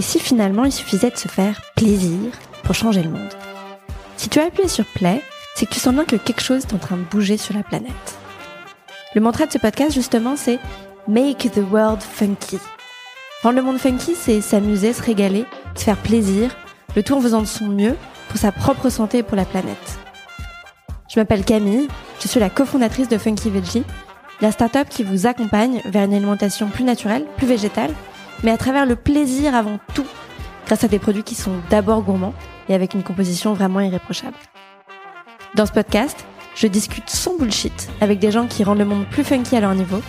Et si finalement il suffisait de se faire plaisir pour changer le monde? Si tu as appuyé sur play, c'est que tu sens bien que quelque chose est en train de bouger sur la planète. Le mantra de ce podcast, justement, c'est Make the world funky. Rendre le monde funky, c'est s'amuser, se régaler, se faire plaisir, le tout en faisant de son mieux pour sa propre santé et pour la planète. Je m'appelle Camille, je suis la cofondatrice de Funky Veggie, la start-up qui vous accompagne vers une alimentation plus naturelle, plus végétale, mais à travers le plaisir avant tout, grâce à des produits qui sont d'abord gourmands et avec une composition vraiment irréprochable. Dans ce podcast, je discute sans bullshit avec des gens qui rendent le monde plus funky à leur niveau,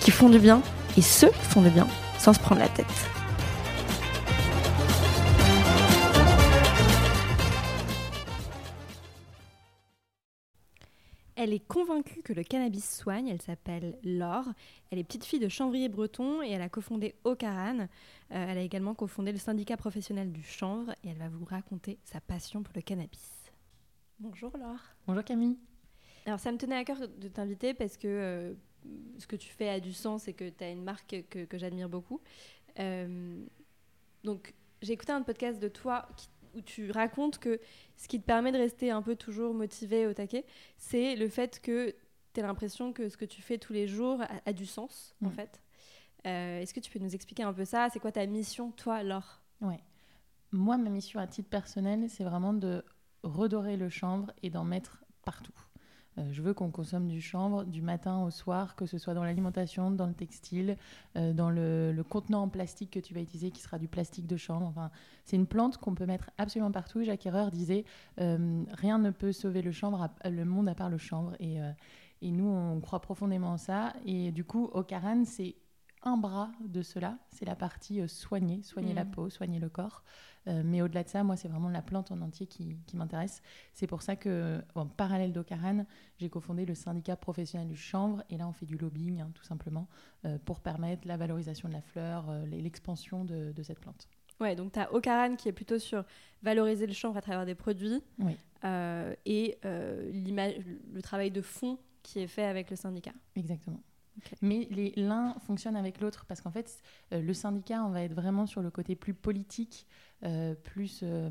qui font du bien et qui font du bien sans se prendre la tête. Elle est convaincue que le cannabis soigne. Elle s'appelle Laure. Elle est petite fille de chanvrier-breton et elle a cofondé Ocaran. Euh, elle a également cofondé le syndicat professionnel du chanvre et elle va vous raconter sa passion pour le cannabis. Bonjour Laure. Bonjour Camille. Alors ça me tenait à cœur de t'inviter parce que euh, ce que tu fais a du sens et que tu as une marque que, que j'admire beaucoup. Euh, donc j'ai écouté un podcast de toi qui où tu racontes que ce qui te permet de rester un peu toujours motivé au taquet, c'est le fait que tu as l'impression que ce que tu fais tous les jours a, du sens, en fait. Euh, est-ce que tu peux nous expliquer un peu ça? C'est quoi ta mission, toi, Laure Ouais. Moi, ma mission à titre personnel, c'est vraiment de redorer le chanvre et d'en mettre partout. Euh, je veux qu'on consomme du chanvre du matin au soir, que ce soit dans l'alimentation, dans le textile, euh, dans le, contenant en plastique que tu vas utiliser, qui sera du plastique de chanvre. Enfin, c'est une plante qu'on peut mettre absolument partout. Jacques Herreur disait euh, rien ne peut sauver le chanvre, le monde à part le chanvre. Et, et nous, on croit profondément en ça. Et du coup, Ocaran, c'est un bras de cela, c'est la partie soigner, soigner la mmh. peau, soigner le corps. Euh, mais au-delà de ça, moi, c'est vraiment la plante en entier qui, m'intéresse. C'est pour ça que, en parallèle d'Ocaran, j'ai cofondé le syndicat professionnel du chanvre. Et là, on fait du lobbying, hein, tout simplement, euh, pour permettre la valorisation de la fleur, euh, l'expansion de, cette plante. Ouais, donc tu as Ocaran qui est plutôt sur valoriser le chanvre à travers des produits. et le travail de fond qui est fait avec le syndicat. Exactement. Mais l'un fonctionne avec l'autre parce qu'en fait, le syndicat, on va être vraiment sur le côté plus politique euh, plus euh,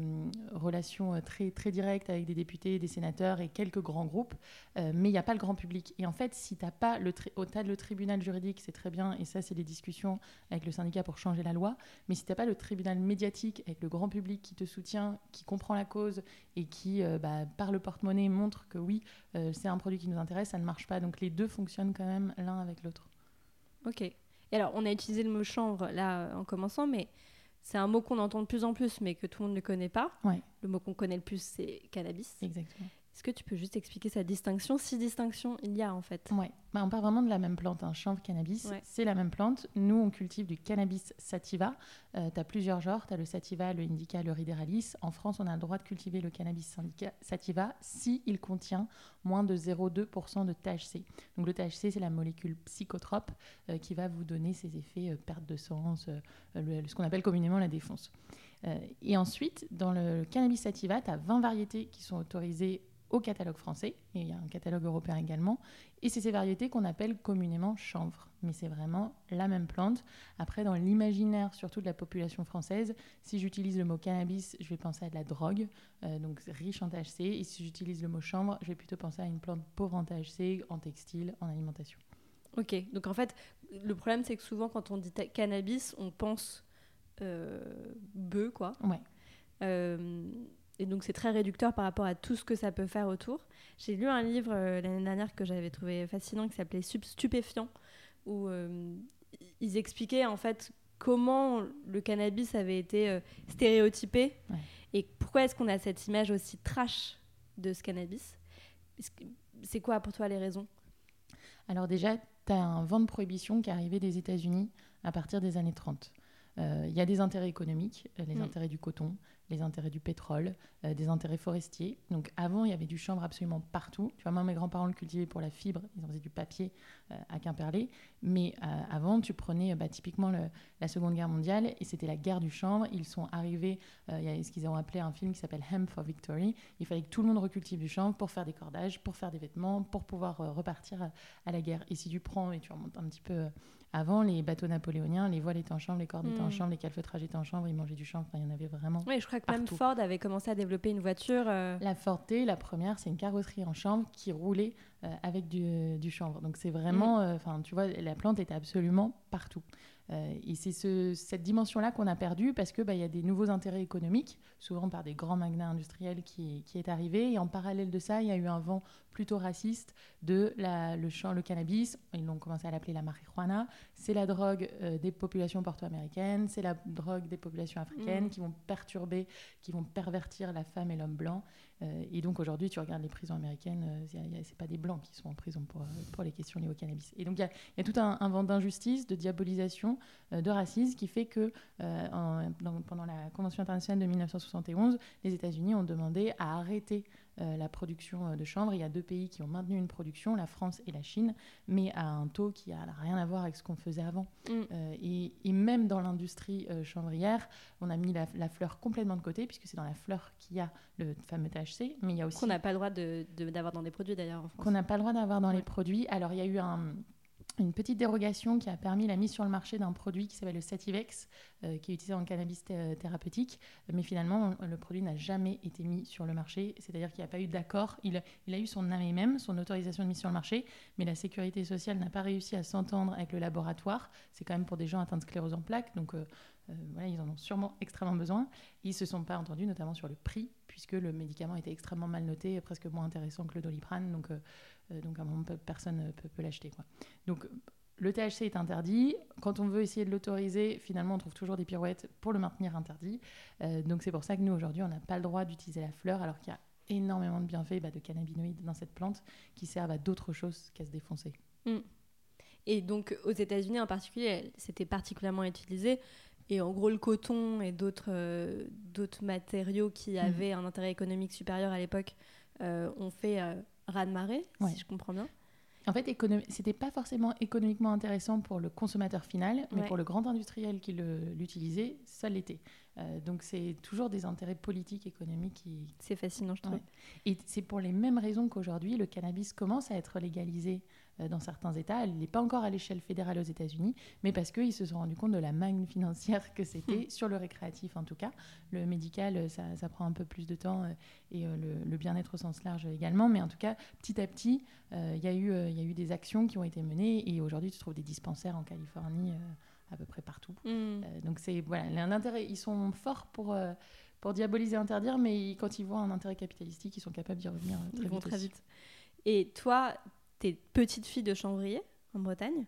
relations euh, très, très directes avec des députés, des sénateurs et quelques grands groupes, mais il n'y a pas le grand public. Et en fait, si tu n'as pas le, as le tribunal juridique, c'est très bien, et ça, c'est des discussions avec le syndicat pour changer la loi, mais si tu n'as pas le tribunal médiatique avec le grand public qui te soutient, qui comprend la cause et qui, bah, par le porte-monnaie, montre que oui, c'est un produit qui nous intéresse, ça ne marche pas. Donc les deux fonctionnent quand même l'un avec l'autre. Ok. Et alors, on a utilisé le mot chanvre là en commençant, mais c'est un mot qu'on entend de plus en plus, mais que tout le monde ne connaît pas. Le mot qu'on connaît le plus, c'est cannabis. Exactement. Est-ce que tu peux juste expliquer sa distinction? Si distinction il y a en fait. Ouais, bah, on parle vraiment de la même plante, un hein. chanvre cannabis, c'est la même plante. Nous, on cultive du cannabis sativa. Euh, tu as plusieurs genres, tu as le sativa, le indica, le rideralis. En France, on a le droit de cultiver le cannabis sativa si il contient moins de 0,2% de THC. Donc le THC, c'est la molécule psychotrope euh, qui va vous donner ces effets euh, perte de sens, ce qu'on appelle communément la défonce. et ensuite, dans le cannabis sativa, tu as 20 variétés qui sont autorisées au catalogue français, et il y a un catalogue européen également, et c'est ces variétés qu'on appelle communément chanvre. Mais c'est vraiment la même plante. Après, dans l'imaginaire, surtout de la population française, si j'utilise le mot cannabis, je vais penser à de la drogue, euh, donc riche en THC, et si j'utilise le mot chanvre, je vais plutôt penser à une plante pauvre en THC, en textile, en alimentation. Ok, donc en fait, le problème c'est que souvent quand on dit cannabis, on pense euh, bœuf, quoi. Ouais. Euh, et donc c'est très réducteur par rapport à tout ce que ça peut faire autour. J'ai lu un livre euh, l'année dernière que j'avais trouvé fascinant qui s'appelait Stupéfiant, où euh, ils expliquaient en fait comment le cannabis avait été euh, stéréotypé et pourquoi est-ce qu'on a cette image aussi trash de ce cannabis. C'est quoi pour toi les raisons? Alors déjà, tu as un vent de prohibition qui est arrivé des États-Unis à partir des années 30. Il y a des intérêts économiques, les mm. intérêts du coton, les intérêts du pétrole, euh, des intérêts forestiers. Donc avant, il y avait du chanvre absolument partout. Tu vois, moi, mes grands-parents le cultivaient pour la fibre, ils en faisaient du papier euh, à Quimperlé. Mais euh, avant, tu prenais bah, typiquement la Seconde Guerre mondiale et c'était la guerre du chanvre. Ils sont arrivés, il y a ce qu'ils ont appelé un film qui s'appelle Hemp for Victory. Il fallait que tout le monde recultive du chanvre pour faire des cordages, pour faire des vêtements, pour pouvoir repartir à, à, la guerre. Et si tu prends et tu remontes un petit peu avant, les bateaux napoléoniens, les voiles étaient en chambre, les cordes étaient en hmm. chambre, les calfeutrages étaient en chambre, ils mangeaient du chanvre. il y en avait vraiment. Oui, je crois que même Ford avait commencé à développer une voiture. Euh, la Ford T, la première, c'est une carrosserie en chambre qui roulait euh, avec du, du, chanvre. Donc c'est vraiment, hmm. euh, tu vois, la plante était absolument partout. Et c'est cette dimension-là qu'on a perdue parce qu'il bah, y a des nouveaux intérêts économiques, souvent par des grands magnats industriels qui, qui, est arrivé. Et en parallèle de ça, il y a eu un vent plutôt raciste de la, le, champ, le cannabis. Ils ont commencé à l'appeler la marijuana. C'est la drogue euh, des populations porto-américaines, c'est la drogue des populations africaines mmh. qui vont perturber, qui vont pervertir la femme et l'homme blanc. Euh, et donc aujourd'hui, tu regardes les prisons américaines, euh, c'est pas des blancs qui sont en prison pour, euh, pour les questions liées au cannabis. Et donc il y, a tout un, vent d'injustice, de diabolisation, de racisme qui fait que pendant la Convention internationale de 1971, les États-Unis ont demandé à arrêter euh, la production euh, de chanvre. Il y a deux pays qui ont maintenu une production, la France et la Chine, mais à un taux qui n'a rien à voir avec ce qu'on faisait avant. Mm. Euh, et, même dans l'industrie chanvrière, on a mis la, fleur complètement de côté, puisque c'est dans la fleur qu'il y a le fameux THC, mais il y a aussi... Qu'on n'a pas le droit d'avoir dans des produits d'ailleurs en France. Qu'on n'a pas le droit d'avoir dans les produits. Alors il y a eu un une petite dérogation qui a permis la mise sur le marché d'un produit qui s'appelle le Sativex, euh, qui est utilisé en cannabis thérapeutique. Mais finalement, le produit n'a jamais été mis sur le marché. C'est-à-dire qu'il n'y a pas eu d'accord. Il, a eu son même, son autorisation de mise sur le marché, mais la sécurité sociale n'a pas réussi à s'entendre avec le laboratoire. C'est quand même pour des gens atteints de sclérose en plaques. Donc, euh, euh, voilà, ils en ont sûrement extrêmement besoin. Ils ne se sont pas entendus, notamment sur le prix, puisque le médicament était extrêmement mal noté, presque moins intéressant que le doliprane. Donc, euh, donc à un moment, personne ne peut, peut l'acheter. Donc le THC est interdit. Quand on veut essayer de l'autoriser, finalement, on trouve toujours des pirouettes pour le maintenir interdit. Euh, donc c'est pour ça que nous, aujourd'hui, on n'a pas le droit d'utiliser la fleur, alors qu'il y a énormément de bienfaits bah, de cannabinoïdes dans cette plante qui servent à d'autres choses qu'à se défoncer. Mm. Et donc aux États-Unis en particulier, c'était particulièrement utilisé. Et en gros, le coton et d'autres euh, d'autres matériaux qui mm. avaient un intérêt économique supérieur à l'époque ont fait raz-de-marée, si je comprends bien. En fait, c'était pas forcément économiquement intéressant pour le consommateur final, mais pour le grand industriel qui l'utilisait, ça l'était. Euh, donc c'est toujours des intérêts politiques, économiques qui... C'est fascinant, je trouve. Et c'est pour les mêmes raisons qu'aujourd'hui, le cannabis commence à être légalisé dans certains États. Elle n'est pas encore à l'échelle fédérale aux États-Unis, mais parce qu'ils se sont rendus compte de la manne financière que c'était, hmm. sur le récréatif en tout cas. Le médical, euh, ça, ça prend un peu plus de temps euh, et le, bien-être au sens large également. Mais en tout cas, petit à petit, il y, a eu, y a eu des actions qui ont été menées et aujourd'hui, tu trouves des dispensaires en Californie à peu près partout. Hmm. donc c'est voilà, l'intérêt, ils sont forts pour pour diaboliser, interdire, mais quand ils voient un intérêt capitalistique, ils sont capables d'y revenir très, vite, très vite. Et toi, t'es petite fille de chanvrier en Bretagne.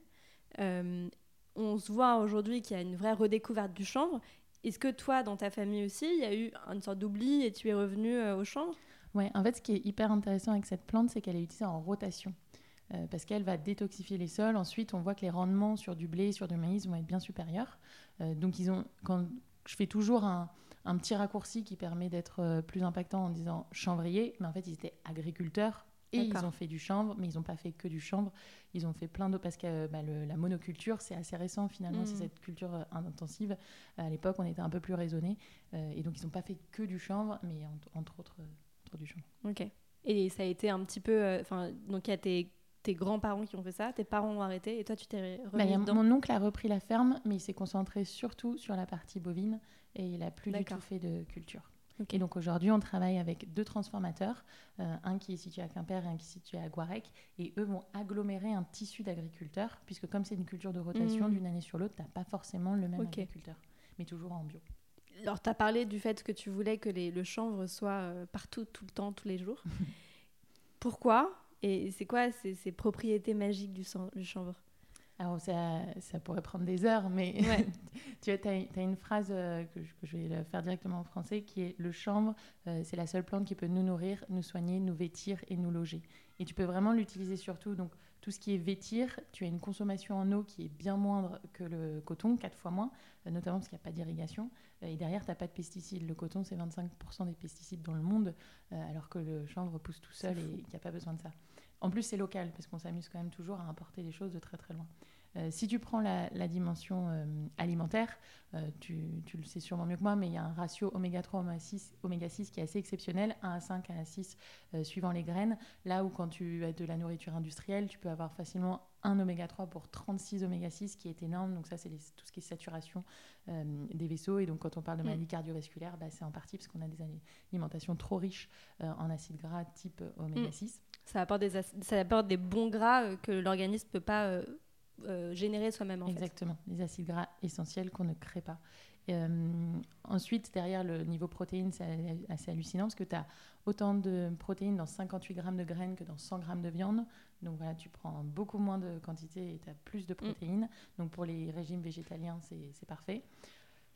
Euh, on se voit aujourd'hui qu'il y a une vraie redécouverte du chanvre. Est-ce que toi, dans ta famille aussi, il y a eu une sorte d'oubli et tu es revenu euh, au chanvre? Oui, en fait, ce qui est hyper intéressant avec cette plante, c'est qu'elle est utilisée en rotation. Euh, parce qu'elle va détoxifier les sols. Ensuite, on voit que les rendements sur du blé, sur du maïs vont être bien supérieurs. donc, ils ont, quand je fais toujours un petit raccourci qui permet d'être plus impactant en disant chanvrier, mais en fait, ils étaient agriculteurs et ils ont fait du chanvre, mais ils n'ont pas fait que du chanvre. Ils ont fait plein d'autres parce que bah, la monoculture, c'est assez récent finalement, c'est mm. cette culture euh, intensive. À l'époque, on était un peu plus raisonné. Euh, et donc, ils n'ont pas fait que du chanvre, mais entre, autres, euh, du chanvre. Ok. Et ça a été un petit peu. Enfin, donc, il y a tes, grands-parents qui ont fait ça, tes parents ont arrêté, et toi, tu t'es remis bah, Mon oncle a repris la ferme, mais il s'est concentré surtout sur la partie bovine et il n'a plus du tout fait de culture. Et donc aujourd'hui, on travaille avec deux transformateurs, euh, un qui est situé à Quimper et un qui est situé à Guarec. Et eux vont agglomérer un tissu d'agriculteurs, puisque comme c'est une culture de rotation mmh. d'une année sur l'autre, tu n'as pas forcément le même agriculteur, mais toujours en bio. Alors, tu as parlé du fait que tu voulais que les, le chanvre soit euh, partout, tout le temps, tous les jours. Pourquoi Et c'est quoi ces, ces, propriétés magiques du, du chanvre? Alors, ça, ça, pourrait prendre des heures, mais tu as, as, une phrase que, je, que, je, vais faire directement en français qui est Le chanvre, c'est la seule plante qui peut nous nourrir, nous soigner, nous vêtir et nous loger. Et tu peux vraiment l'utiliser surtout. Donc, tout ce qui est vêtir, tu as une consommation en eau qui est bien moindre que le coton, quatre fois moins, euh, notamment parce qu'il n'y a pas d'irrigation. Euh, et derrière, tu n'as pas de pesticides. Le coton, c'est 25% des pesticides dans le monde, euh, alors que le chanvre pousse tout seul et qu'il n'y a pas besoin de ça. En plus, c'est local, parce qu'on s'amuse quand même toujours à importer des choses de très très loin. Euh, si tu prends la, dimension euh, alimentaire, euh, tu, le sais sûrement mieux que moi, mais il y a un ratio oméga 3, oméga 6, oméga 6 qui est assez exceptionnel, 1 à 5, 1 à 6 suivant les graines. Là où quand tu as de la nourriture industrielle, tu peux avoir facilement un oméga 3 pour 36 oméga 6 qui est énorme. Donc ça, c'est tout ce qui est saturation des vaisseaux. Et donc quand on parle de maladie cardiovasculaire, bah, c'est en partie parce qu'on a des alimentations trop riches en acides gras type oméga 6. Mm. Ça apporte, des, ça apporte des bons gras que l'organisme ne peut pas euh, générer soi-même. Exactement, les acides gras essentiels qu'on ne crée pas. Euh, ensuite, derrière le niveau protéines, c'est assez hallucinant parce que tu as autant de protéines dans 58 grammes de graines que dans 100 grammes de viande. Donc voilà, tu prends beaucoup moins de quantité et tu as plus de mm. protéines. Donc pour les régimes végétaliens, c'est parfait.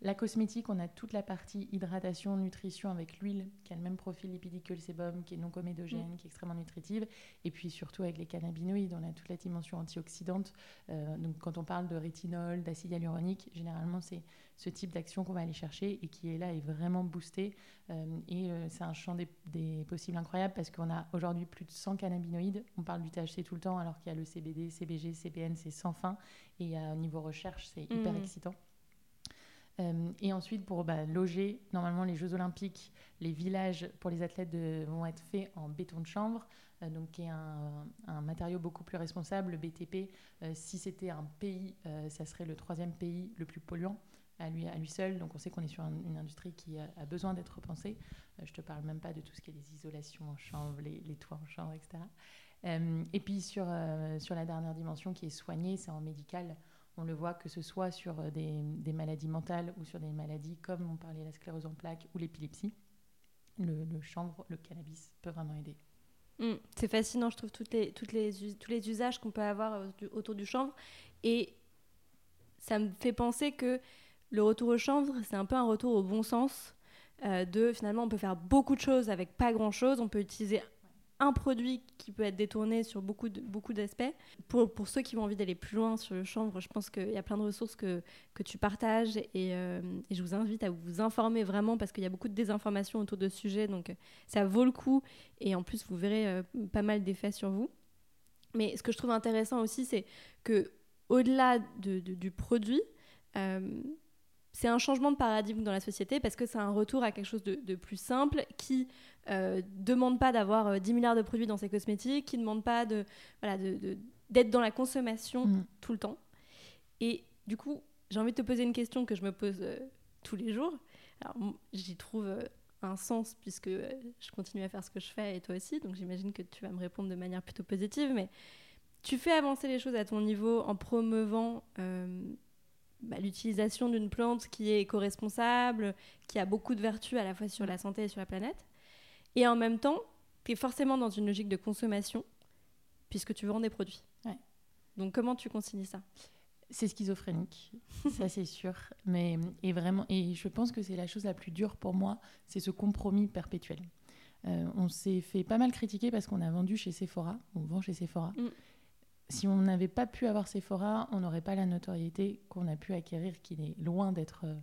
La cosmétique, on a toute la partie hydratation, nutrition avec l'huile qui a le même profil lipidique que le sébum, qui est non comédogène, mm. qui est extrêmement nutritive. Et puis surtout avec les cannabinoïdes, on a toute la dimension antioxydante. Euh, donc quand on parle de rétinol, d'acide hyaluronique, généralement c'est ce type d'action qu'on va aller chercher et qui est là est vraiment boosté. Euh, et euh, c'est un champ des, des, possibles incroyable parce qu'on a aujourd'hui plus de 100 cannabinoïdes. On parle du THC tout le temps alors qu'il y a le CBD, CBG, CBN, c'est sans fin. Et au niveau recherche, c'est hyper mm. excitant. Euh, et ensuite, pour bah, loger, normalement, les Jeux Olympiques, les villages pour les athlètes vont être faits en béton de chanvre, euh, donc qui est un, matériau beaucoup plus responsable. Le BTP, euh, si c'était un pays, ça serait le troisième pays le plus polluant à lui, seul. Donc on sait qu'on est sur une industrie qui a, besoin d'être repensée. je ne te parle même pas de tout ce qui est les isolations en chanvre, les, toits en chanvre, etc. et puis sur, sur la dernière dimension qui est soignée, c'est en médical. On le voit que ce soit sur euh, des, maladies mentales ou sur des maladies comme on parlait la sclérose en plaques ou l'épilepsie. Le, chanvre, le cannabis peut vraiment aider. Mmh, c'est fascinant, je trouve, tous les usages qu'on peut avoir euh, autour du chanvre. Et ça me fait penser que le retour au chanvre, c'est un peu un retour au bon sens. Euh, de finalement, on peut faire beaucoup de choses avec pas grand chose. On peut utiliser un produit qui peut être détourné sur beaucoup, beaucoup d'aspects. Pour, pour ceux qui ont envie d'aller plus loin sur le chanvre, je pense qu'il y a plein de ressources que, que tu partages et, euh, et, je vous invite à vous informer vraiment parce qu'il y a beaucoup de désinformation autour de ce sujet, donc ça vaut le coup et en plus vous verrez euh, pas mal d'effets sur vous. Mais ce que je trouve intéressant aussi, c'est que au-delà de, du produit, euh, c'est un changement de paradigme dans la société parce que c'est un retour à quelque chose de, de plus simple qui euh, demande pas d'avoir 10 euh, milliards de produits dans ses cosmétiques, qui ne demande pas de, voilà, de, d'être dans la consommation mm. tout le temps. Et du coup, j'ai envie de te poser une question que je me pose euh, tous les jours. Alors, j'y trouve euh, un sens puisque je continue à faire ce que je fais et toi aussi, donc j'imagine que tu vas me répondre de manière plutôt positive, mais tu fais avancer les choses à ton niveau en promeuvant bah, l'utilisation d'une plante qui est éco-responsable, qui a beaucoup de vertus à la fois sur la santé et sur la planète. Et en même temps, tu es forcément dans une logique de consommation, puisque tu vends des produits. Donc comment tu concilies ça? C'est schizophrénique, ça c'est sûr. Mais et vraiment, et je pense que c'est la chose la plus dure pour moi, c'est ce compromis perpétuel. Euh, on s'est fait pas mal critiquer parce qu'on a vendu chez Sephora, on vend chez Sephora. Mm. Si on n'avait pas pu avoir Sephora, on n'aurait pas la notoriété qu'on a pu acquérir, qui est loin d'être euh,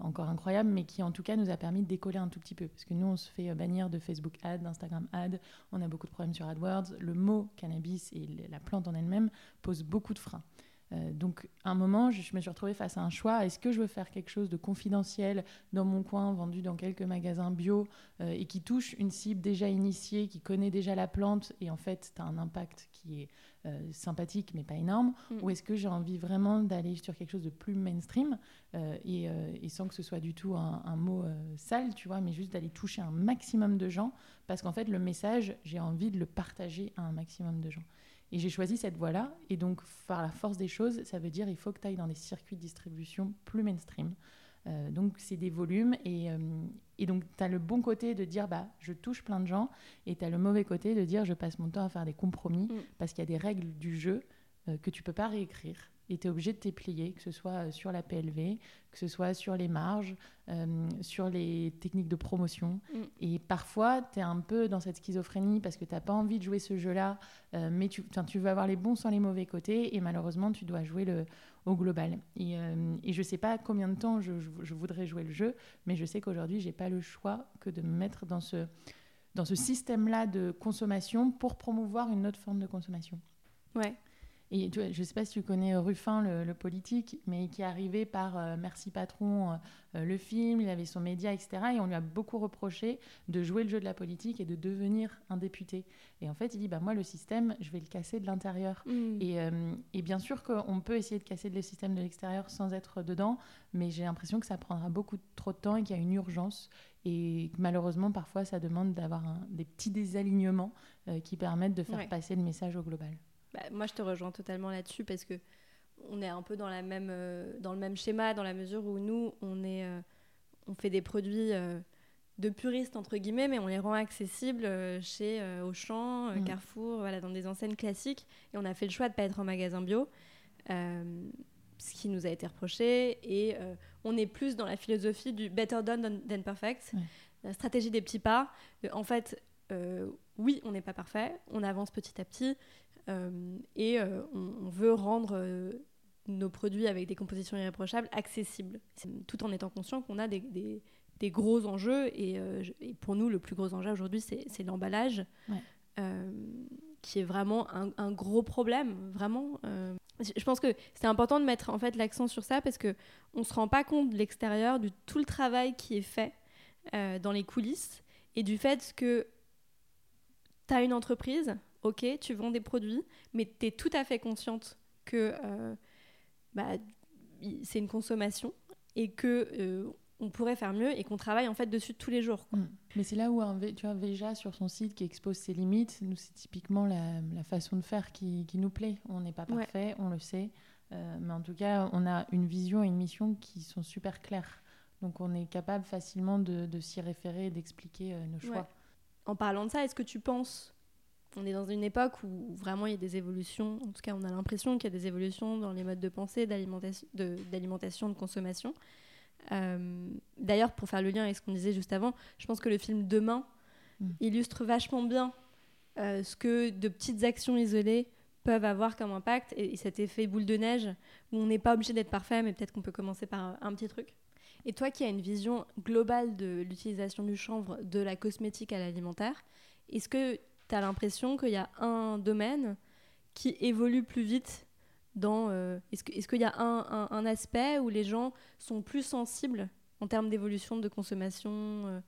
encore incroyable, mais qui en tout cas nous a permis de décoller un tout petit peu. Parce que nous, on se fait euh, bannir de Facebook Ad, d'Instagram Ad, on a beaucoup de problèmes sur AdWords. Le mot cannabis et la plante en elle-même pose beaucoup de freins. Euh, donc, à un moment, je, me suis retrouvée face à un choix. Est-ce que je veux faire quelque chose de confidentiel dans mon coin, vendu dans quelques magasins bio et qui touche une cible déjà initiée, qui connaît déjà la plante et en fait, tu as un impact qui est euh, sympathique mais pas énorme mm. Ou est-ce que j'ai envie vraiment d'aller sur quelque chose de plus mainstream euh, euh, et, sans que ce soit du tout un, mot sale, tu vois, mais juste d'aller toucher un maximum de gens parce qu'en fait, le message, j'ai envie de le partager à un maximum de gens. Et j'ai choisi cette voie-là. Et donc, par la force des choses, ça veut dire il faut que tu ailles dans des circuits de distribution plus mainstream. Euh, donc, c'est des volumes. Et, euh, et donc, tu as le bon côté de dire bah, je touche plein de gens. Et tu as le mauvais côté de dire je passe mon temps à faire des compromis mm. parce qu'il y a des règles du jeu euh, que tu peux pas réécrire. Et tu es obligé de t'y plier, que ce soit sur la PLV, que ce soit sur les marges, sur les techniques de promotion. Mm. Et parfois, tu es un peu dans cette schizophrénie parce que tu n'as pas envie de jouer ce jeu-là, mais tu, tu veux avoir les bons sans les mauvais côtés. Et malheureusement, tu dois jouer le, au global. Et, et je ne sais pas combien de temps je, je, voudrais jouer le jeu, mais je sais qu'aujourd'hui, je n'ai pas le choix que de me mettre dans ce dans ce système-là de consommation pour promouvoir une autre forme de consommation. Ouais. Et je ne sais pas si tu connais Ruffin, le, politique, mais qui est arrivé par euh, Merci Patron, euh, le film, il avait son média, etc. Et on lui a beaucoup reproché de jouer le jeu de la politique et de devenir un député. Et en fait, il dit bah, Moi, le système, je vais le casser de l'intérieur. Mm. Et, euh, et, bien sûr qu'on peut essayer de casser le système de l'extérieur sans être dedans, mais j'ai l'impression que ça prendra beaucoup trop de temps et qu'il y a une urgence. Et malheureusement, parfois, ça demande d'avoir des petits désalignements qui permettent de faire passer le message au global. Bah, moi, je te rejoins totalement là-dessus parce que on est un peu dans, la même, euh, dans le même schéma, dans la mesure où nous, on, est, euh, on fait des produits euh, de puristes, entre guillemets, mais on les rend accessibles chez Auchan, mm. Carrefour, voilà, dans des enseignes classiques. Et on a fait le choix de ne pas être en magasin bio, ce qui nous a été reproché. Et on est plus dans la philosophie du better done than, perfect, la stratégie des petits pas. en fait, oui, on n'est pas parfait, on avance petit à petit. Euh, et euh, on, veut rendre euh, nos produits avec des compositions irréprochables accessibles, tout en étant conscient qu'on a des, des, gros enjeux. Et, pour nous, le plus gros enjeu aujourd'hui, c'est l'emballage, qui est vraiment un, gros problème, vraiment. je pense que c'est important de mettre en fait l'accent sur ça parce que on se rend pas compte de l'extérieur de tout le travail qui est fait dans les coulisses et du fait que tu as une entreprise ok, tu vends des produits, mais tu es tout à fait consciente que euh, bah, c'est une consommation et que euh, on pourrait faire mieux et qu'on travaille en fait dessus tous les jours. Mm. Mais c'est là où un, tu as Veja sur son site qui expose ses limites. Nous, c'est typiquement la, façon de faire qui, nous plaît. On n'est pas parfait, on le sait. Euh, mais en tout cas, on a une vision et une mission qui sont super claires. Donc on est capable facilement de, s'y référer et d'expliquer nos choix. En parlant de ça, est-ce que tu penses on est dans une époque où vraiment il y a des évolutions, en tout cas on a l'impression qu'il y a des évolutions dans les modes de pensée, d'alimentation, de, consommation. Euh, d'ailleurs, pour faire le lien avec ce qu'on disait juste avant, je pense que le film Demain mm. illustre vachement bien euh, ce que de petites actions isolées peuvent avoir comme impact et, cet effet boule de neige où on n'est pas obligé d'être parfait, mais peut-être qu'on peut commencer par un, un, petit truc. Et toi qui as une vision globale de l'utilisation du chanvre de la cosmétique à l'alimentaire, est-ce que tu as l'impression qu'il y a un domaine qui évolue plus vite dans... Euh, est-ce qu'il y a un, un, aspect où les gens sont plus sensibles en termes d'évolution de consommation euh?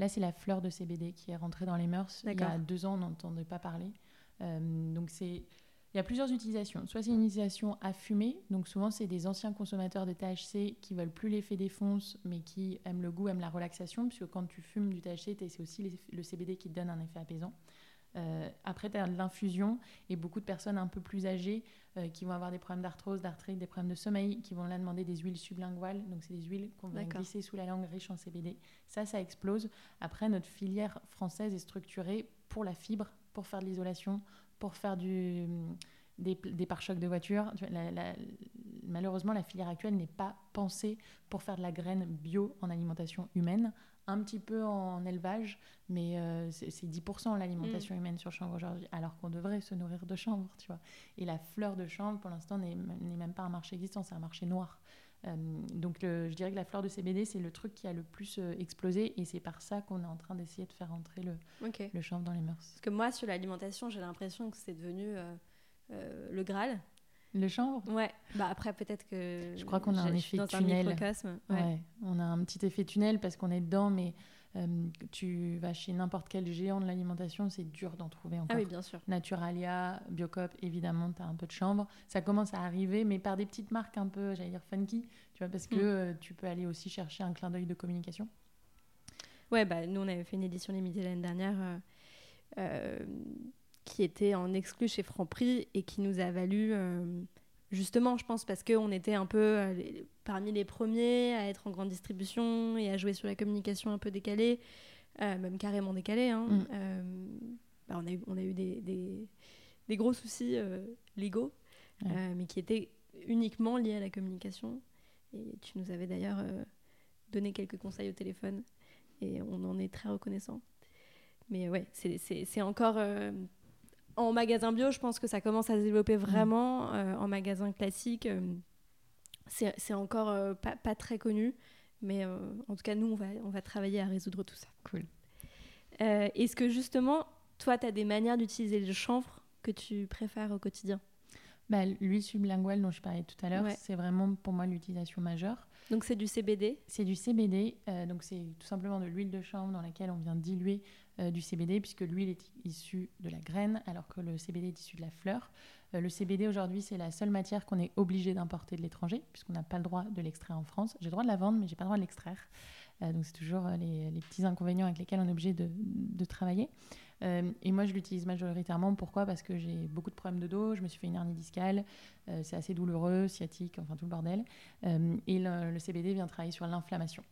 Là, c'est la fleur de CBD qui est rentrée dans les mœurs. Il y a deux ans, on n'entendait pas parler. Euh, donc, c'est... Il y a plusieurs utilisations. Soit c'est une utilisation à fumer, donc souvent c'est des anciens consommateurs de THC qui veulent plus l'effet des fonces, mais qui aiment le goût, aiment la relaxation, puisque quand tu fumes du THC, c'est aussi le CBD qui te donne un effet apaisant. Euh, après, tu as de l'infusion et beaucoup de personnes un peu plus âgées euh, qui vont avoir des problèmes d'arthrose, d'arthrite, des problèmes de sommeil, qui vont là demander des huiles sublinguales. Donc, c'est des huiles qu'on va glisser sous la langue riches en CBD. Ça, ça explose. Après, notre filière française est structurée pour la fibre, pour faire de l'isolation, pour faire du, des, des pare-chocs de voiture. malheureusement, la filière actuelle n'est pas pensée pour faire de la graine bio en alimentation humaine un petit peu en élevage, mais euh, c'est 10% l'alimentation mm. humaine sur chanvre aujourd'hui, alors qu'on devrait se nourrir de chanvre, tu vois. Et la fleur de chanvre, pour l'instant, n'est même pas un marché existant, c'est un marché noir. Euh, donc je dirais que la fleur de CBD, c'est le truc qui a le plus euh, explosé, et c'est par ça qu'on est en train d'essayer de faire entrer le, le chanvre dans les mœurs. Parce que moi, sur l'alimentation, j'ai l'impression que c'est devenu le Graal. Le chanvre Ouais. Bah après, peut-être que. Je crois qu'on a un effet tunnel. Un ouais. On a un petit effet tunnel parce qu'on est dedans, mais euh, tu vas chez n'importe quel géant de l'alimentation, c'est dur d'en trouver encore. Ah oui, bien sûr. Naturalia, Biocop, évidemment, tu as un peu de chanvre. Ça commence à arriver, mais par des petites marques un peu, j'allais dire funky, tu vois, parce que mm. euh, tu peux aller aussi chercher un clin d'œil de communication. Ouais, bah nous, on avait fait une édition limitée l'année dernière. Euh, qui était en exclu chez Franprix et qui nous a valu, euh, justement, je pense, parce qu'on était un peu euh, parmi les premiers à être en grande distribution et à jouer sur la communication un peu décalée, euh, même carrément décalée. Hein. Mm. Bah, on, a eu, on a eu des, des, des gros soucis légaux, mais qui étaient uniquement lié à la communication. Et tu nous avais d'ailleurs donné quelques conseils au téléphone et on en est très reconnaissant. Mais ouais, c'est encore en magasin bio, je pense que ça commence à se développer vraiment. Mm. en magasin classique, c'est encore pas, pas, très connu. Mais en tout cas, nous, on va, on va travailler à résoudre tout ça. Cool. Est-ce que justement, toi, tu as des manières d'utiliser le chanvre que tu préfères au quotidien? Bah, L'huile sublinguale dont je parlais tout à l'heure, c'est vraiment pour moi l'utilisation majeure. Donc c'est du CBD C'est du CBD, euh, donc c'est tout simplement de l'huile de chanvre dans laquelle on vient diluer euh, du CBD puisque l'huile est issue de la graine alors que le CBD est issu de la fleur. Euh, le CBD aujourd'hui c'est la seule matière qu'on est obligé d'importer de l'étranger puisqu'on n'a pas le droit de l'extraire en France. J'ai le droit de la vendre mais j'ai pas le droit de l'extraire. donc c'est toujours les, petits inconvénients avec lesquels on est obligé de, de travailler. Euh, et moi, je l'utilise majoritairement. Pourquoi? Parce que j'ai beaucoup de problèmes de dos. Je me suis fait une hernie discale. Euh, c'est assez douloureux, sciatique, enfin tout le bordel. Euh, et le, CBD vient travailler sur l'inflammation.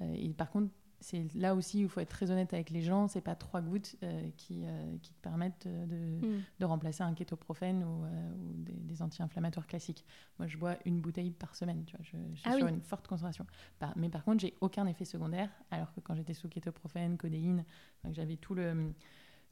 et par contre, c'est là aussi où il faut être très honnête avec les gens. C'est pas trois gouttes qui, qui, te permettent de, mm. de, remplacer un kétoprophène ou, des, anti-inflammatoires classiques. Moi, je bois une bouteille par semaine. Tu vois, je, suis ah sur une forte concentration. mais par contre, j'ai aucun effet secondaire. Alors que quand j'étais sous kétoprophène, codéine, j'avais tout le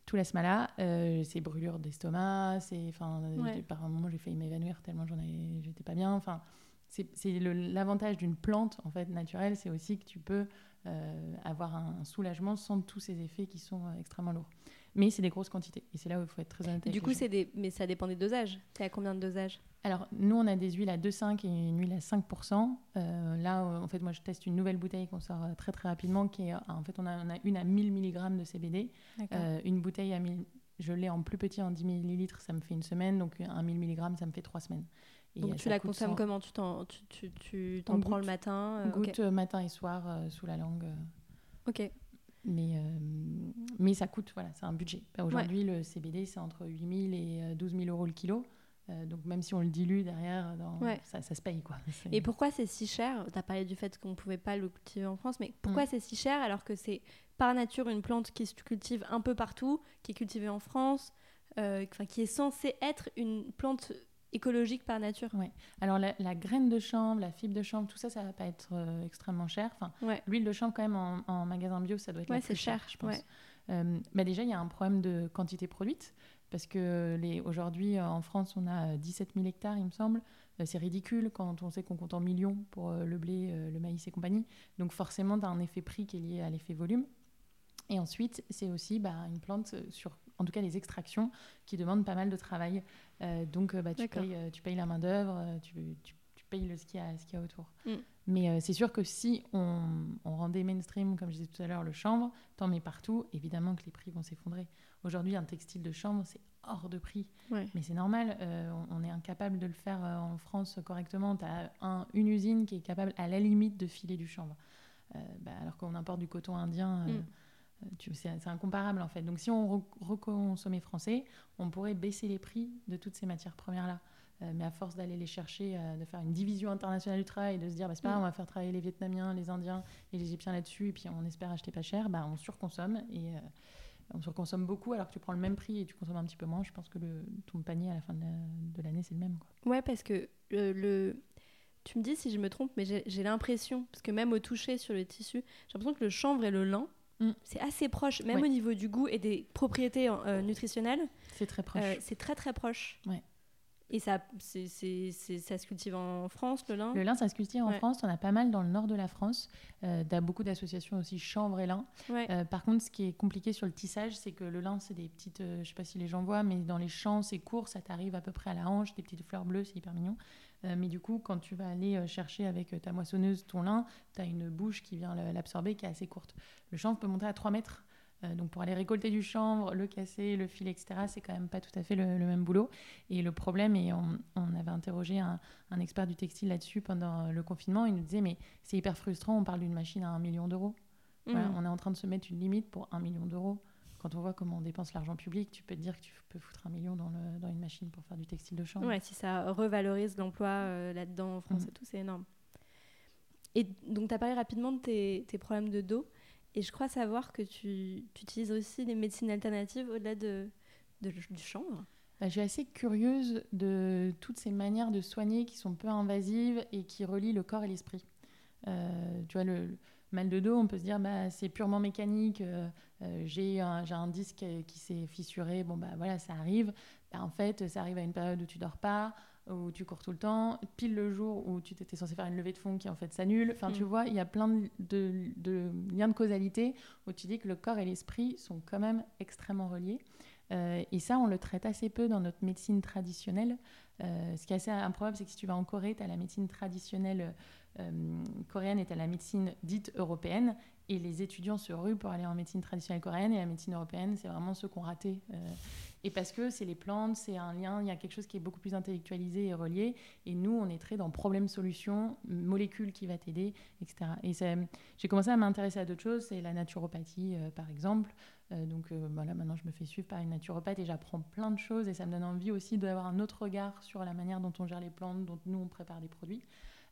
tout laisse là euh, c'est brûlure d'estomac, c'est, enfin, par un moment j'ai failli m'évanouir tellement j'en ai, j'étais pas bien. Enfin, c'est, l'avantage d'une plante en fait naturelle, c'est aussi que tu peux euh, avoir un, soulagement sans tous ces effets qui sont euh, extrêmement lourds. Mais c'est des grosses quantités et c'est là où il faut être très honnête. Du coup, c'est des, mais ça dépend des dosages. C'est à combien de dosages? Alors, nous, on a des huiles à 2,5 et une huile à 5%. Euh, là, en fait, moi, je teste une nouvelle bouteille qu'on sort euh, très, très rapidement, qui est, en fait, on a, une à 1000 mg de CBD. Euh, une bouteille à 1000, je l'ai en plus petit, en 10 ml, ça me fait une semaine. Donc, un 1000 mg, ça me fait trois semaines. donc, tu la consommes comment? Tu t'en, tu, tu, t'en prends le matin Goutte matin et soir sous la langue. Ok. Mais, mais ça coûte, voilà, c'est un budget. Aujourd'hui, le CBD, c'est entre 8000 et 12 000 euros le kilo. Euh, donc même si on le dilue derrière, dans... ça, ça, se paye. Quoi. Et pourquoi c'est si cher? Tu as parlé du fait qu'on ne pouvait pas le cultiver en France, mais pourquoi mm. c'est si cher alors que c'est par nature une plante qui se cultive un peu partout, qui est cultivée en France, euh, qui est censée être une plante écologique par nature. Ouais. Alors la, graine de chanvre, la fibre de chanvre, tout ça, ça va pas être euh, extrêmement cher. Enfin, l'huile de chanvre quand même en, magasin bio, ça doit être ouais, cher, cher, je pense. mais déjà, il y a un problème de quantité produite. Parce que aujourd'hui, euh, en France, on a 17 euh, 000 hectares, il me semble. Euh, c'est ridicule quand on sait qu'on compte en millions pour le blé, le maïs et compagnie. Donc forcément, tu as un effet prix qui est lié à l'effet volume. Et ensuite, c'est aussi bah, une plante sur, en tout cas, les extractions qui demandent pas mal de travail. donc, bah, tu, payes, tu payes la main-d'œuvre, tu, tu, payes le, ce qu'il y, a autour. Mm. Mais c'est sûr que si on, on, rendait mainstream, comme je disais tout à l'heure, le chanvre, t'en mets partout, évidemment que les prix vont s'effondrer. Aujourd'hui, un textile de chambre, c'est hors de prix. Mais c'est normal, euh, on, est incapable de le faire euh, en France correctement. Tu as un, une usine qui est capable, à la limite, de filer du chanvre. Euh, bah, alors qu'on importe du coton indien, mm. C'est incomparable en fait. Donc si on reconsommait français, on pourrait baisser les prix de toutes ces matières premières-là. mais à force d'aller les chercher, de faire une division internationale du travail, de se dire, bah, c'est pas mm. on va faire travailler les Vietnamiens, les Indiens et les Égyptiens là-dessus, et puis on espère acheter pas cher, bah, on surconsomme. Et on surconsomme beaucoup alors que tu prends le même prix et tu consommes un petit peu moins. Je pense que le, ton panier à la fin de l'année, c'est le même. Quoi. Ouais, parce que euh, le, Tu me dis si je me trompe, mais j'ai l'impression, parce que même au toucher sur le tissu, j'ai l'impression que le chanvre et le lin, mm. c'est assez proche, même au niveau du goût et des propriétés euh, nutritionnelles. C'est très proche. Euh, c'est très très proche. Ouais. Et ça, ça se cultive en France, le lin? Le lin, ça se cultive en France. On a pas mal dans le nord de la France. Euh, tu as beaucoup d'associations aussi chanvre et lin. Euh, par contre, ce qui est compliqué sur le tissage, c'est que le lin, c'est des petites. Euh, je sais pas si les gens voient, mais dans les champs, c'est court, ça t'arrive à peu près à la hanche, des petites fleurs bleues, c'est hyper mignon. Euh, mais du coup, quand tu vas aller chercher avec ta moissonneuse ton lin, tu as une bouche qui vient l'absorber qui est assez courte. Le chanvre peut monter à 3 mètres. Euh, donc pour aller récolter du chanvre, le casser, le fil, etc., c'est quand même pas tout à fait le, même boulot. Et le problème, et on, avait interrogé un, expert du textile là-dessus pendant le confinement, il nous disait, mais c'est hyper frustrant, on parle d'une machine à un million d'euros. Mmh. on est en train de se mettre une limite pour un million d'euros. Quand on voit comment on dépense l'argent public, tu peux te dire que tu peux foutre un million dans, le, dans une machine pour faire du textile de chanvre. Ouais, si ça revalorise l'emploi euh, là-dedans en France mmh. et tout, c'est énorme. Et donc, tu as parlé rapidement de tes, tes problèmes de dos. Et je crois savoir que tu, utilises aussi des médecines alternatives au-delà de, du chanvre. bah, Je suis assez curieuse de toutes ces manières de soigner qui sont peu invasives et qui relient le corps et l'esprit. Euh, tu vois, le, mal de dos, on peut se dire bah, c'est purement mécanique, euh, euh, j'ai un, un, disque qui s'est fissuré, bon bah voilà, ça arrive. Bah, en fait, ça arrive à une période où tu dors pas, où tu cours tout le temps, pile le jour où tu étais censé faire une levée de fond qui en fait s'annule. Enfin, tu mm. vois, il y a plein de, de, liens de causalité où tu dis que le corps et l'esprit sont quand même extrêmement reliés. Euh, et ça, on le traite assez peu dans notre médecine traditionnelle. Euh, ce qui est assez improbable, c'est que si tu vas en Corée, tu as la médecine traditionnelle coréenne et tu as la médecine dite européenne. Et les étudiants se ruent pour aller en médecine traditionnelle coréenne et la médecine européenne, c'est vraiment ceux qui ont raté. Et parce que c'est les plantes, c'est un lien, il y a quelque chose qui est beaucoup plus intellectualisé et relié. Et nous, on est très dans problème-solution, molécule qui va t'aider, etc. Et j'ai commencé à m'intéresser à d'autres choses, c'est la naturopathie, euh, par exemple. Euh, donc euh, voilà, maintenant, je me fais suivre par une naturopathe et j'apprends plein de choses. Et ça me donne envie aussi d'avoir un autre regard sur la manière dont on gère les plantes, dont nous, on prépare des produits.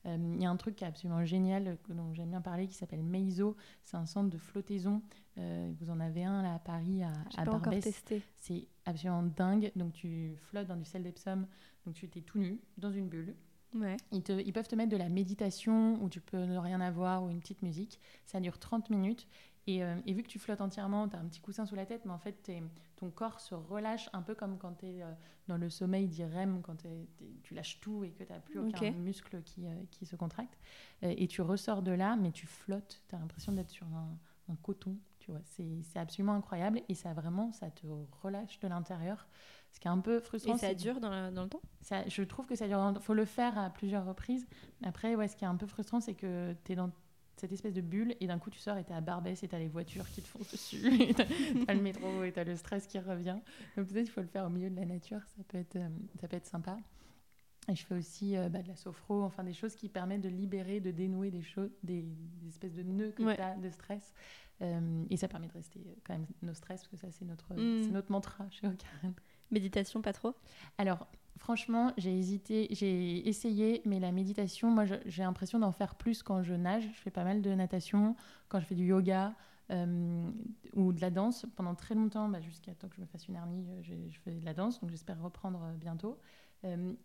Il y a un truc qui est absolument génial, dont j'aime bien parler, qui s'appelle Meizo. C'est un centre de flottaison. vous en avez un là à Paris, à, à pas Encore testé. C'est absolument dingue. Donc tu flottes dans du sel d'Epsom, donc tu étais tout nu dans une bulle. Ouais. Ils, te, ils, peuvent te mettre de la méditation où tu peux ne rien avoir ou une petite musique. Ça dure 30 minutes. Et, euh, et vu que tu flottes entièrement, tu as un petit coussin sous la tête, mais en fait, ton corps se relâche un peu comme quand tu es euh, dans le sommeil d'IREM, quand tu lâches tout et que tu n'as plus aucun muscle qui, euh, qui se contracte. et tu ressors de là, mais tu flottes. Tu as l'impression d'être sur un, un coton c'est absolument incroyable et ça vraiment, ça te relâche de l'intérieur. Ce qui est un peu frustrant. Et ça dure dans, le temps? Ça, Je trouve que ça dure. Il faut le faire à plusieurs reprises. Après, ouais, ce qui est un peu frustrant, c'est que tu es dans cette espèce de bulle et d'un coup tu sors et tu es à Barbès et tu as les voitures qui te foncent dessus, et tu as, le métro et tu as le stress qui revient. Donc peut-être il faut le faire au milieu de la nature, ça peut être, euh, ça peut être sympa. Et je fais aussi euh, bah, de la sophro, enfin des choses qui permettent de libérer, de dénouer des choses, des, espèces de nœuds que tu as de stress. Euh, et ça permet de rester quand même nos stress, parce que ça, c'est notre, mm. notre mantra chez Ocaran. Méditation, pas trop? Alors, franchement, j'ai hésité, j'ai essayé, mais la méditation, moi, j'ai l'impression d'en faire plus quand je nage. Je fais pas mal de natation, quand je fais du yoga euh, ou de la danse. Pendant très longtemps, bah, jusqu'à temps que je me fasse une hernie, je, je fais de la danse, donc j'espère reprendre bientôt.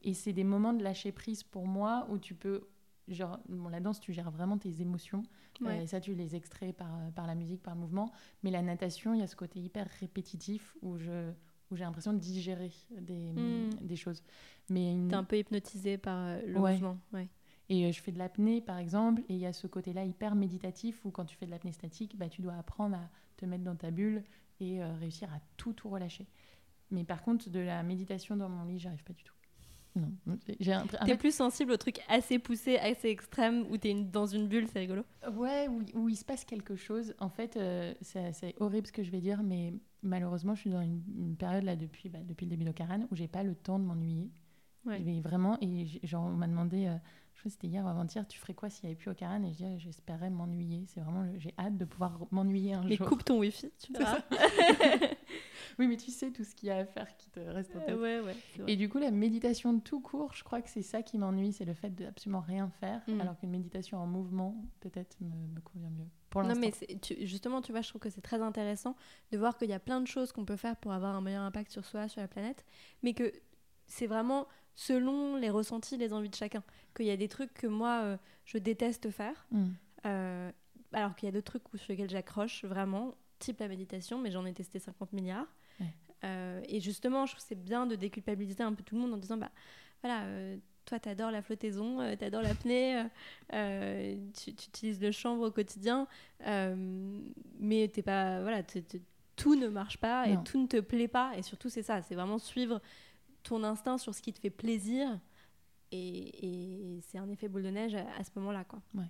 et c'est des moments de lâcher prise pour moi où tu peux genre, bon, la danse, tu gères vraiment tes émotions. Euh, et ça, tu les extrais par, euh, par la musique, par le mouvement. Mais la natation, il y a ce côté hyper répétitif où je où j'ai l'impression de digérer des, hmm. des choses. Mais une... T'es un peu hypnotisé par euh, le mouvement. Ouais. Et je fais de l'apnée, par exemple, et il y a ce côté-là hyper méditatif où quand tu fais de l'apnée statique, bah, tu dois apprendre à te mettre dans ta bulle et réussir à tout, tout relâcher. Mais par contre, de la méditation dans mon lit, j'arrive pas du tout. Non. T'es plus sensible aux trucs assez poussés, assez extrêmes, où t'es dans une bulle, c'est rigolo? Ouais, où, où, il se passe quelque chose. En fait, euh, c'est horrible ce que je vais dire, mais malheureusement, je suis dans une, période là depuis, bah, depuis le début d'Ocaran où j'ai pas le temps de m'ennuyer. Ouais. vraiment, et genre, on m'a demandé, euh, je crois que c'était hier ou avant-hier, tu ferais quoi s'il n'y avait plus Ocaran Et je dis, j'espérais m'ennuyer. C'est vraiment, j'ai hâte de pouvoir m'ennuyer un mais jour. Mais coupe ton wifi, tu verras. oui, mais tu sais tout ce qu'il y a à faire qui te reste en tête. Ouais, ouais, et du coup, la méditation de tout court, je crois que c'est ça qui m'ennuie, c'est le fait d'absolument rien faire, mm. alors qu'une méditation en mouvement, peut-être, me, convient mieux. Pour non, mais justement, tu vois, je trouve que c'est très intéressant de voir qu'il y a plein de choses qu'on peut faire pour avoir un meilleur impact sur soi, sur la planète, mais que c'est vraiment selon les ressentis, les envies de chacun. Qu'il y a des trucs que moi, euh, je déteste faire, mm. euh, alors qu'il y a d'autres trucs sur lesquels j'accroche vraiment, type la méditation, mais j'en ai testé 50 milliards. Euh, et justement, je trouve c'est bien de déculpabiliser un peu tout le monde en disant, bah voilà, toi, tu adores la flottaison, euh, tu adores l'apnée, tu, utilises le chanvre au quotidien, mais t'es pas, voilà, tout ne marche pas et tout ne te plaît pas. Et surtout, c'est ça, c'est vraiment suivre ton instinct sur ce qui te fait plaisir. Et, c'est un effet boule de neige à, ce moment-là, quoi. Ouais.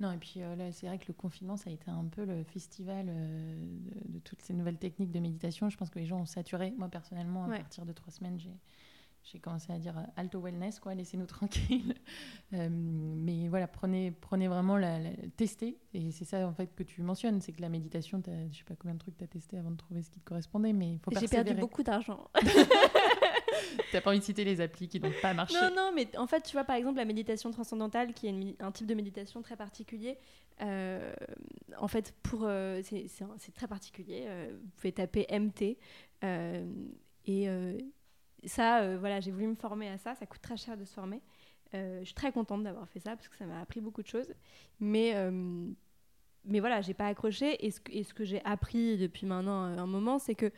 Non, et puis euh, là, c'est vrai que le confinement, ça a été un peu le festival euh, de, toutes ces nouvelles techniques de méditation. Je pense que les gens ont saturé. Moi, personnellement, à partir de trois semaines, j'ai, j'ai commencé à dire euh, alto wellness, quoi, laissez-nous tranquilles. mais voilà, prenez, prenez vraiment la, la, testez. Et c'est ça, en fait, que tu mentionnes, c'est que la méditation, je ne sais pas combien de trucs tu as testé avant de trouver ce qui te correspondait, mais il faut J'ai perdu beaucoup d'argent. T'as pas envie de citer les applis qui n'ont pas marché Non, non, mais en fait, tu vois, par exemple, la méditation transcendantale, qui est un type de méditation très particulier. Euh, en fait, pour euh, c'est très particulier. Euh, vous pouvez taper MT et ça, voilà, j'ai voulu me former à ça. Ça coûte très cher de se former. je suis très contente d'avoir fait ça parce que ça m'a appris beaucoup de choses. Mais mais voilà, j'ai pas accroché. Et ce, et ce que j'ai appris depuis maintenant un moment, c'est que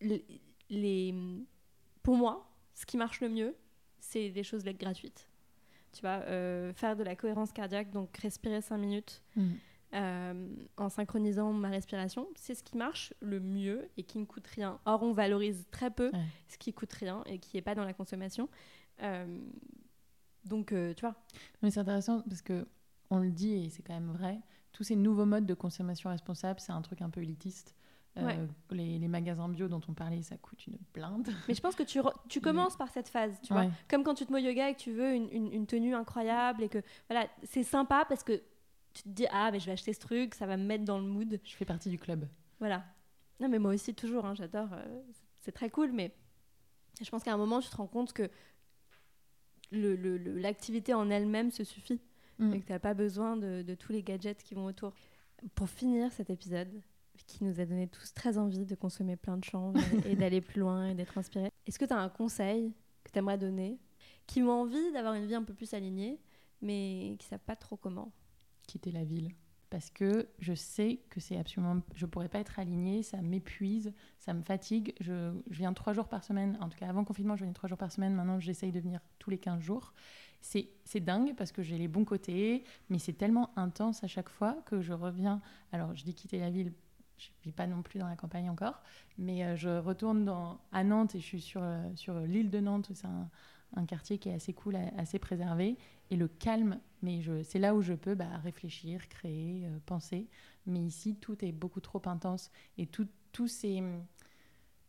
les, pour moi, ce qui marche le mieux, c'est des choses gratuites. Tu vois, euh, faire de la cohérence cardiaque, donc respirer 5 minutes mm. euh, en synchronisant ma respiration, c'est ce qui marche le mieux et qui ne coûte rien. Or, on valorise très peu ce qui coûte rien et qui n'est pas dans la consommation. Euh, donc, tu vois. Mais c'est intéressant parce que on le dit et c'est quand même vrai tous ces nouveaux modes de consommation responsable, c'est un truc un peu élitiste. Euh, les, magasins bio dont on parlait, ça coûte une blinde. Mais je pense que tu, tu commences par cette phase, tu vois. Comme quand tu te mets au yoga et que tu veux une, une, tenue incroyable et que voilà, c'est sympa parce que tu te dis ah mais je vais acheter ce truc, ça va me mettre dans le mood. Je fais partie du club. Voilà. Non mais moi aussi toujours, hein, j'adore. Euh, c'est très cool, mais je pense qu'à un moment tu te rends compte que l'activité le, en elle-même se suffit. Mm. et que tu n'as pas besoin de, tous les gadgets qui vont autour. Pour finir cet épisode, qui nous a donné tous très envie de consommer plein de chanvre et, d'aller plus loin et d'être inspiré, est-ce que tu as un conseil que tu aimerais donner qui ont envie d'avoir une vie un peu plus alignée, mais qui ne savent pas trop comment? Quitter la ville. Parce que je sais que c'est absolument je pourrais pas être alignée ça m'épuise ça me fatigue. Je, je, viens trois jours par semaine. En tout cas avant confinement je venais trois jours par semaine. Maintenant j'essaye de venir tous les 15 jours. C'est dingue parce que j'ai les bons côtés, mais c'est tellement intense à chaque fois que je reviens. Alors, je dis quitter la ville, je ne vis pas non plus dans la campagne encore, mais euh, je retourne à Nantes et je suis sur, euh, sur l'île de Nantes. C'est un, quartier qui est assez cool, assez préservé. Et le calme, mais c'est là où je peux bah, réfléchir, créer, euh, penser. Mais ici, tout est beaucoup trop intense et tous ces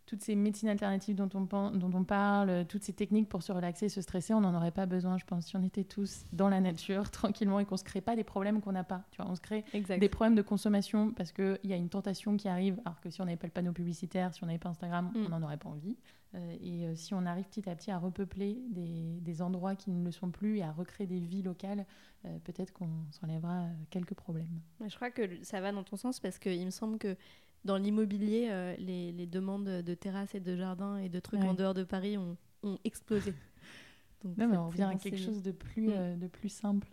toutes ces médecines alternatives dont on, dont on parle, toutes ces techniques pour se relaxer, se stresser, on n'en aurait pas besoin, je pense, si on était tous dans la nature, tranquillement, et qu'on ne se crée pas des problèmes qu'on n'a pas. Tu vois, on se crée des problèmes de consommation parce qu'il y a une tentation qui arrive, alors que si on n'avait pas le panneau publicitaire, si on n'avait pas Instagram, mm. on n'en aurait pas envie. Euh, et euh, si on arrive petit à petit à repeupler des, des, endroits qui ne le sont plus et à recréer des vies locales, euh, peut-être qu'on s'enlèvera quelques problèmes. Je crois que ça va dans ton sens parce qu'il me semble que dans l'immobilier, euh, les, demandes de terrasses et de jardins et de trucs en dehors de Paris ont, explosé. Donc, mais on revient à quelque chose de plus, mm. euh, de plus simple.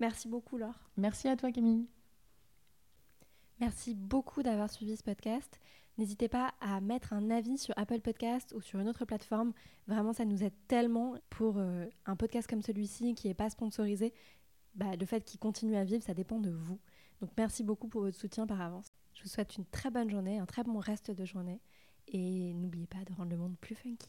Merci beaucoup, Laure. Merci à toi, Camille. Merci beaucoup d'avoir suivi ce podcast. N'hésitez pas à mettre un avis sur Apple Podcast ou sur une autre plateforme. Vraiment, ça nous aide tellement pour euh, un podcast comme celui-ci qui n'est pas sponsorisé. Bah, le fait qu'il continue à vivre, ça dépend de vous. Donc merci beaucoup pour votre soutien par avance. Vous souhaite une très bonne journée, un très bon reste de journée et n'oubliez pas de rendre le monde plus funky.